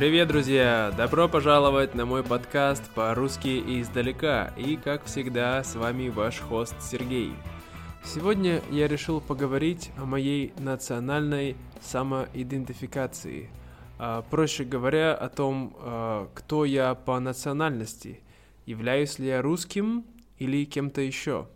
Привет, друзья! Добро пожаловать на мой подкаст по-русски издалека. И, как всегда, с вами ваш хост Сергей. Сегодня я решил поговорить о моей национальной самоидентификации. А, проще говоря, о том, а, кто я по национальности. Являюсь ли я русским или кем-то еще.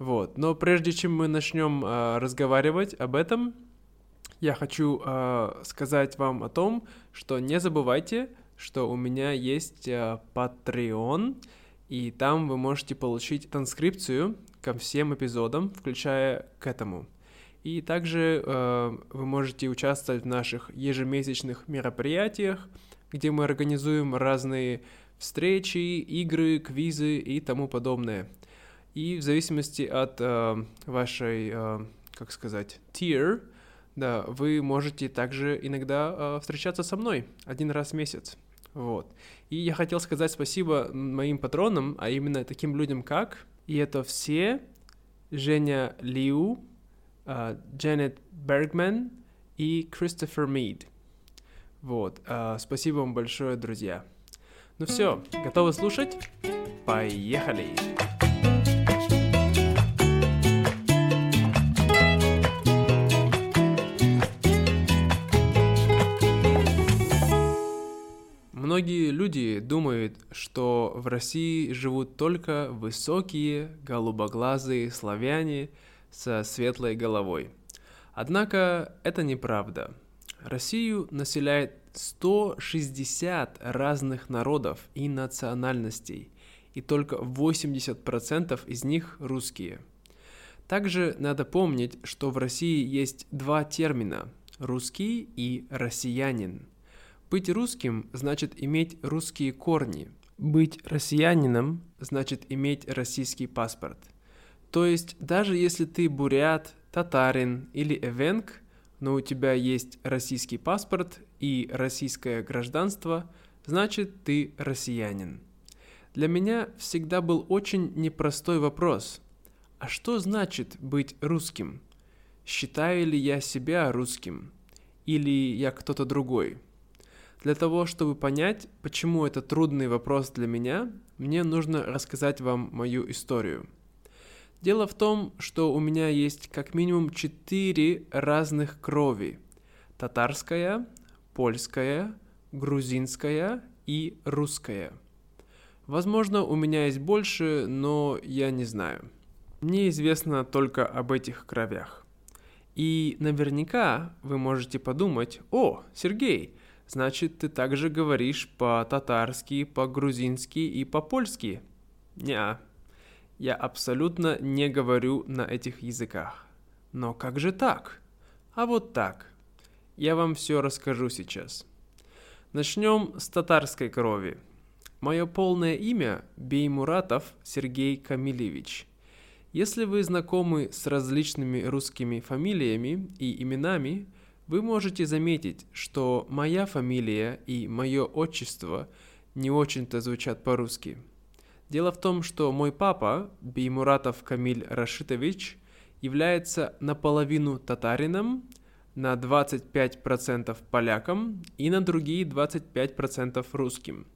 Вот. Но прежде чем мы начнем а, разговаривать об этом, я хочу э, сказать вам о том, что не забывайте, что у меня есть э, Patreon, и там вы можете получить транскрипцию ко всем эпизодам, включая к этому. И также э, вы можете участвовать в наших ежемесячных мероприятиях, где мы организуем разные встречи, игры, квизы и тому подобное. И в зависимости от э, вашей, э, как сказать, tier, да, вы можете также иногда э, встречаться со мной один раз в месяц. Вот. И я хотел сказать спасибо моим патронам, а именно таким людям как... И это все Женя Лиу, э, Дженнет Бергман и Кристофер Мид. Вот. Э, спасибо вам большое, друзья. Ну все, готовы слушать? Поехали! Многие люди думают, что в России живут только высокие, голубоглазые славяне со светлой головой. Однако это неправда. Россию населяет 160 разных народов и национальностей, и только 80% из них русские. Также надо помнить, что в России есть два термина – русский и россиянин – быть русским значит иметь русские корни. Быть россиянином значит иметь российский паспорт. То есть даже если ты бурят, татарин или эвенг, но у тебя есть российский паспорт и российское гражданство, значит ты россиянин. Для меня всегда был очень непростой вопрос. А что значит быть русским? Считаю ли я себя русским? Или я кто-то другой? Для того, чтобы понять, почему это трудный вопрос для меня, мне нужно рассказать вам мою историю. Дело в том, что у меня есть как минимум четыре разных крови. Татарская, польская, грузинская и русская. Возможно, у меня есть больше, но я не знаю. Мне известно только об этих кровях. И наверняка вы можете подумать, о, Сергей, Значит, ты также говоришь по-татарски, по-грузински и по-польски? Не, я абсолютно не говорю на этих языках. Но как же так? А вот так. Я вам все расскажу сейчас. Начнем с татарской крови. Мое полное имя Беймуратов Сергей Камилевич. Если вы знакомы с различными русскими фамилиями и именами – вы можете заметить, что моя фамилия и мое отчество не очень-то звучат по-русски. Дело в том, что мой папа, Беймуратов Камиль Рашитович, является наполовину татарином, на 25% поляком и на другие 25% русским.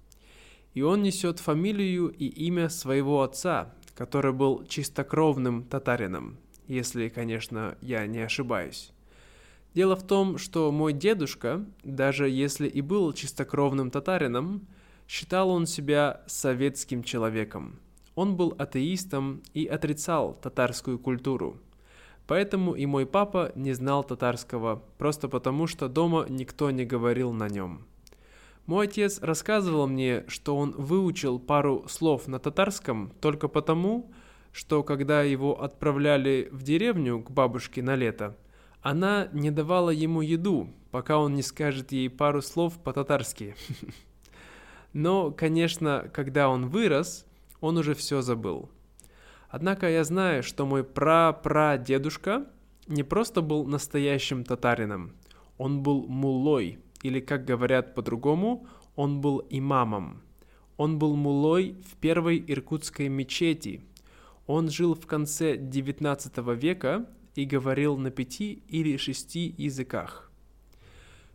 И он несет фамилию и имя своего отца, который был чистокровным татарином, если, конечно, я не ошибаюсь. Дело в том, что мой дедушка, даже если и был чистокровным татарином, считал он себя советским человеком. Он был атеистом и отрицал татарскую культуру. Поэтому и мой папа не знал татарского, просто потому что дома никто не говорил на нем. Мой отец рассказывал мне, что он выучил пару слов на татарском только потому, что когда его отправляли в деревню к бабушке на лето – она не давала ему еду, пока он не скажет ей пару слов по-татарски. Но, конечно, когда он вырос, он уже все забыл. Однако я знаю, что мой пра-пра-дедушка не просто был настоящим татарином, он был мулой, или, как говорят по-другому, он был имамом. Он был мулой в первой иркутской мечети. Он жил в конце 19 века и говорил на пяти или шести языках.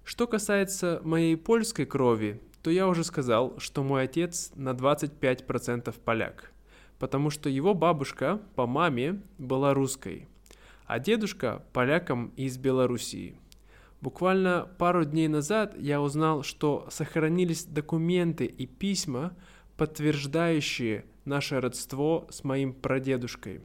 Что касается моей польской крови, то я уже сказал, что мой отец на 25% поляк, потому что его бабушка по маме была русской, а дедушка поляком из Белоруссии. Буквально пару дней назад я узнал, что сохранились документы и письма, подтверждающие наше родство с моим прадедушкой,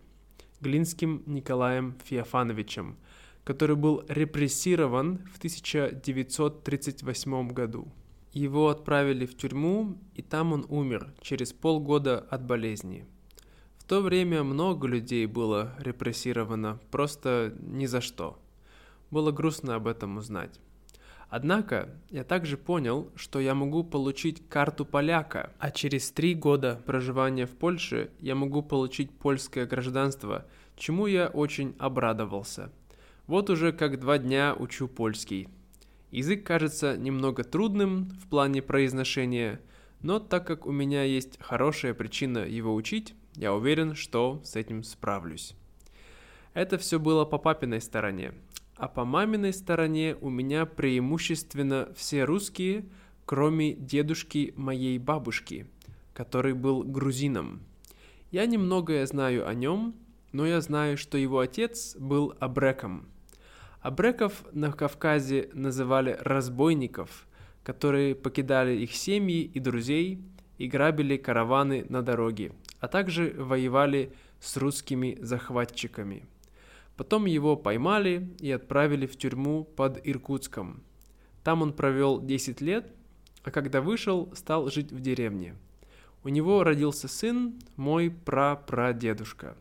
Глинским Николаем Феофановичем, который был репрессирован в 1938 году. Его отправили в тюрьму, и там он умер через полгода от болезни. В то время много людей было репрессировано просто ни за что. Было грустно об этом узнать. Однако я также понял, что я могу получить карту поляка, а через три года проживания в Польше я могу получить польское гражданство, чему я очень обрадовался. Вот уже как два дня учу польский. Язык кажется немного трудным в плане произношения, но так как у меня есть хорошая причина его учить, я уверен, что с этим справлюсь. Это все было по папиной стороне, а по маминой стороне у меня преимущественно все русские, кроме дедушки моей бабушки, который был грузином. Я немногое знаю о нем, но я знаю, что его отец был абреком – Абреков на Кавказе называли разбойников, которые покидали их семьи и друзей и грабили караваны на дороге, а также воевали с русскими захватчиками. Потом его поймали и отправили в тюрьму под Иркутском. Там он провел 10 лет, а когда вышел, стал жить в деревне. У него родился сын, мой прапрадедушка.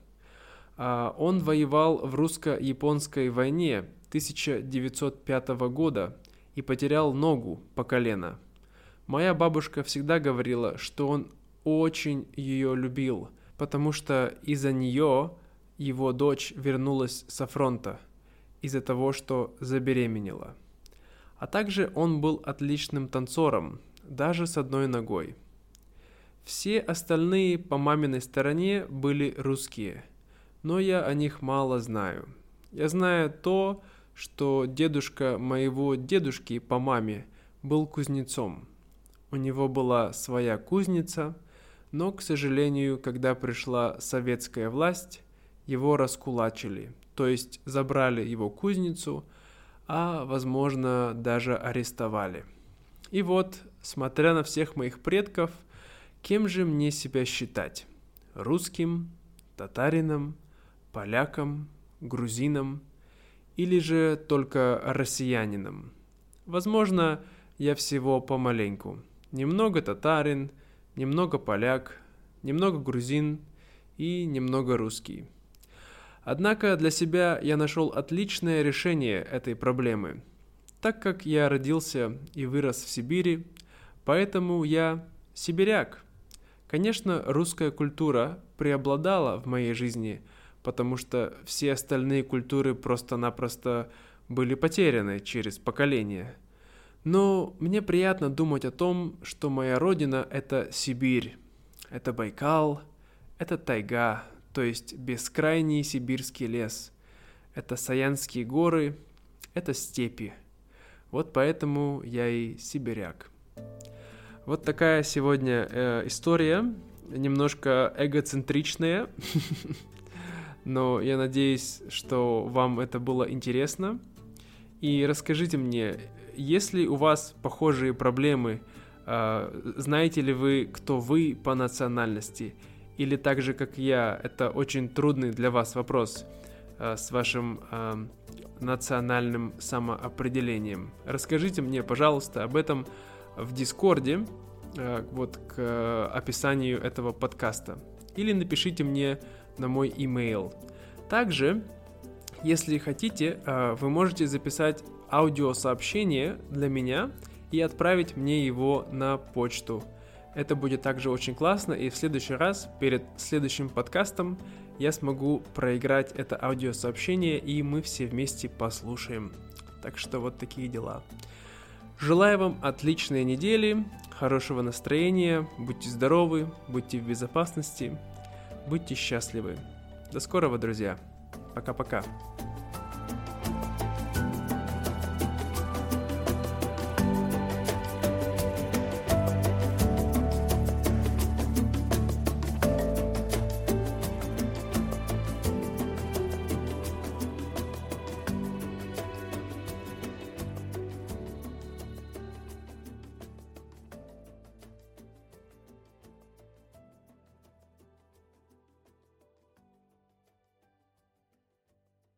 А он воевал в русско-японской войне 1905 года и потерял ногу по колено. Моя бабушка всегда говорила, что он очень ее любил, потому что из-за нее его дочь вернулась со фронта, из-за того, что забеременела. А также он был отличным танцором, даже с одной ногой. Все остальные по маминой стороне были русские, но я о них мало знаю. Я знаю то, что дедушка моего дедушки по маме был кузнецом. У него была своя кузница, но, к сожалению, когда пришла советская власть, его раскулачили, то есть забрали его кузницу, а, возможно, даже арестовали. И вот, смотря на всех моих предков, кем же мне себя считать? Русским, татарином, поляком, грузином – или же только россиянином. Возможно, я всего помаленьку. Немного татарин, немного поляк, немного грузин и немного русский. Однако для себя я нашел отличное решение этой проблемы. Так как я родился и вырос в Сибири, поэтому я сибиряк. Конечно, русская культура преобладала в моей жизни – потому что все остальные культуры просто-напросто были потеряны через поколения. Но мне приятно думать о том, что моя родина — это Сибирь, это Байкал, это тайга, то есть бескрайний сибирский лес, это Саянские горы, это степи. Вот поэтому я и сибиряк. Вот такая сегодня э, история, немножко эгоцентричная, но я надеюсь, что вам это было интересно. И расскажите мне, если у вас похожие проблемы, а, знаете ли вы, кто вы по национальности? Или так же, как я, это очень трудный для вас вопрос а, с вашим а, национальным самоопределением. Расскажите мне, пожалуйста, об этом в Дискорде, вот к описанию этого подкаста. Или напишите мне на мой email. Также, если хотите, э, вы можете записать аудиосообщение для меня и отправить мне его на почту. Это будет также очень классно, и в следующий раз, перед следующим подкастом, я смогу проиграть это аудиосообщение, и мы все вместе послушаем. Так что вот такие дела. Желаю вам отличной недели, хорошего настроения, будьте здоровы, будьте в безопасности. Будьте счастливы. До скорого, друзья. Пока-пока.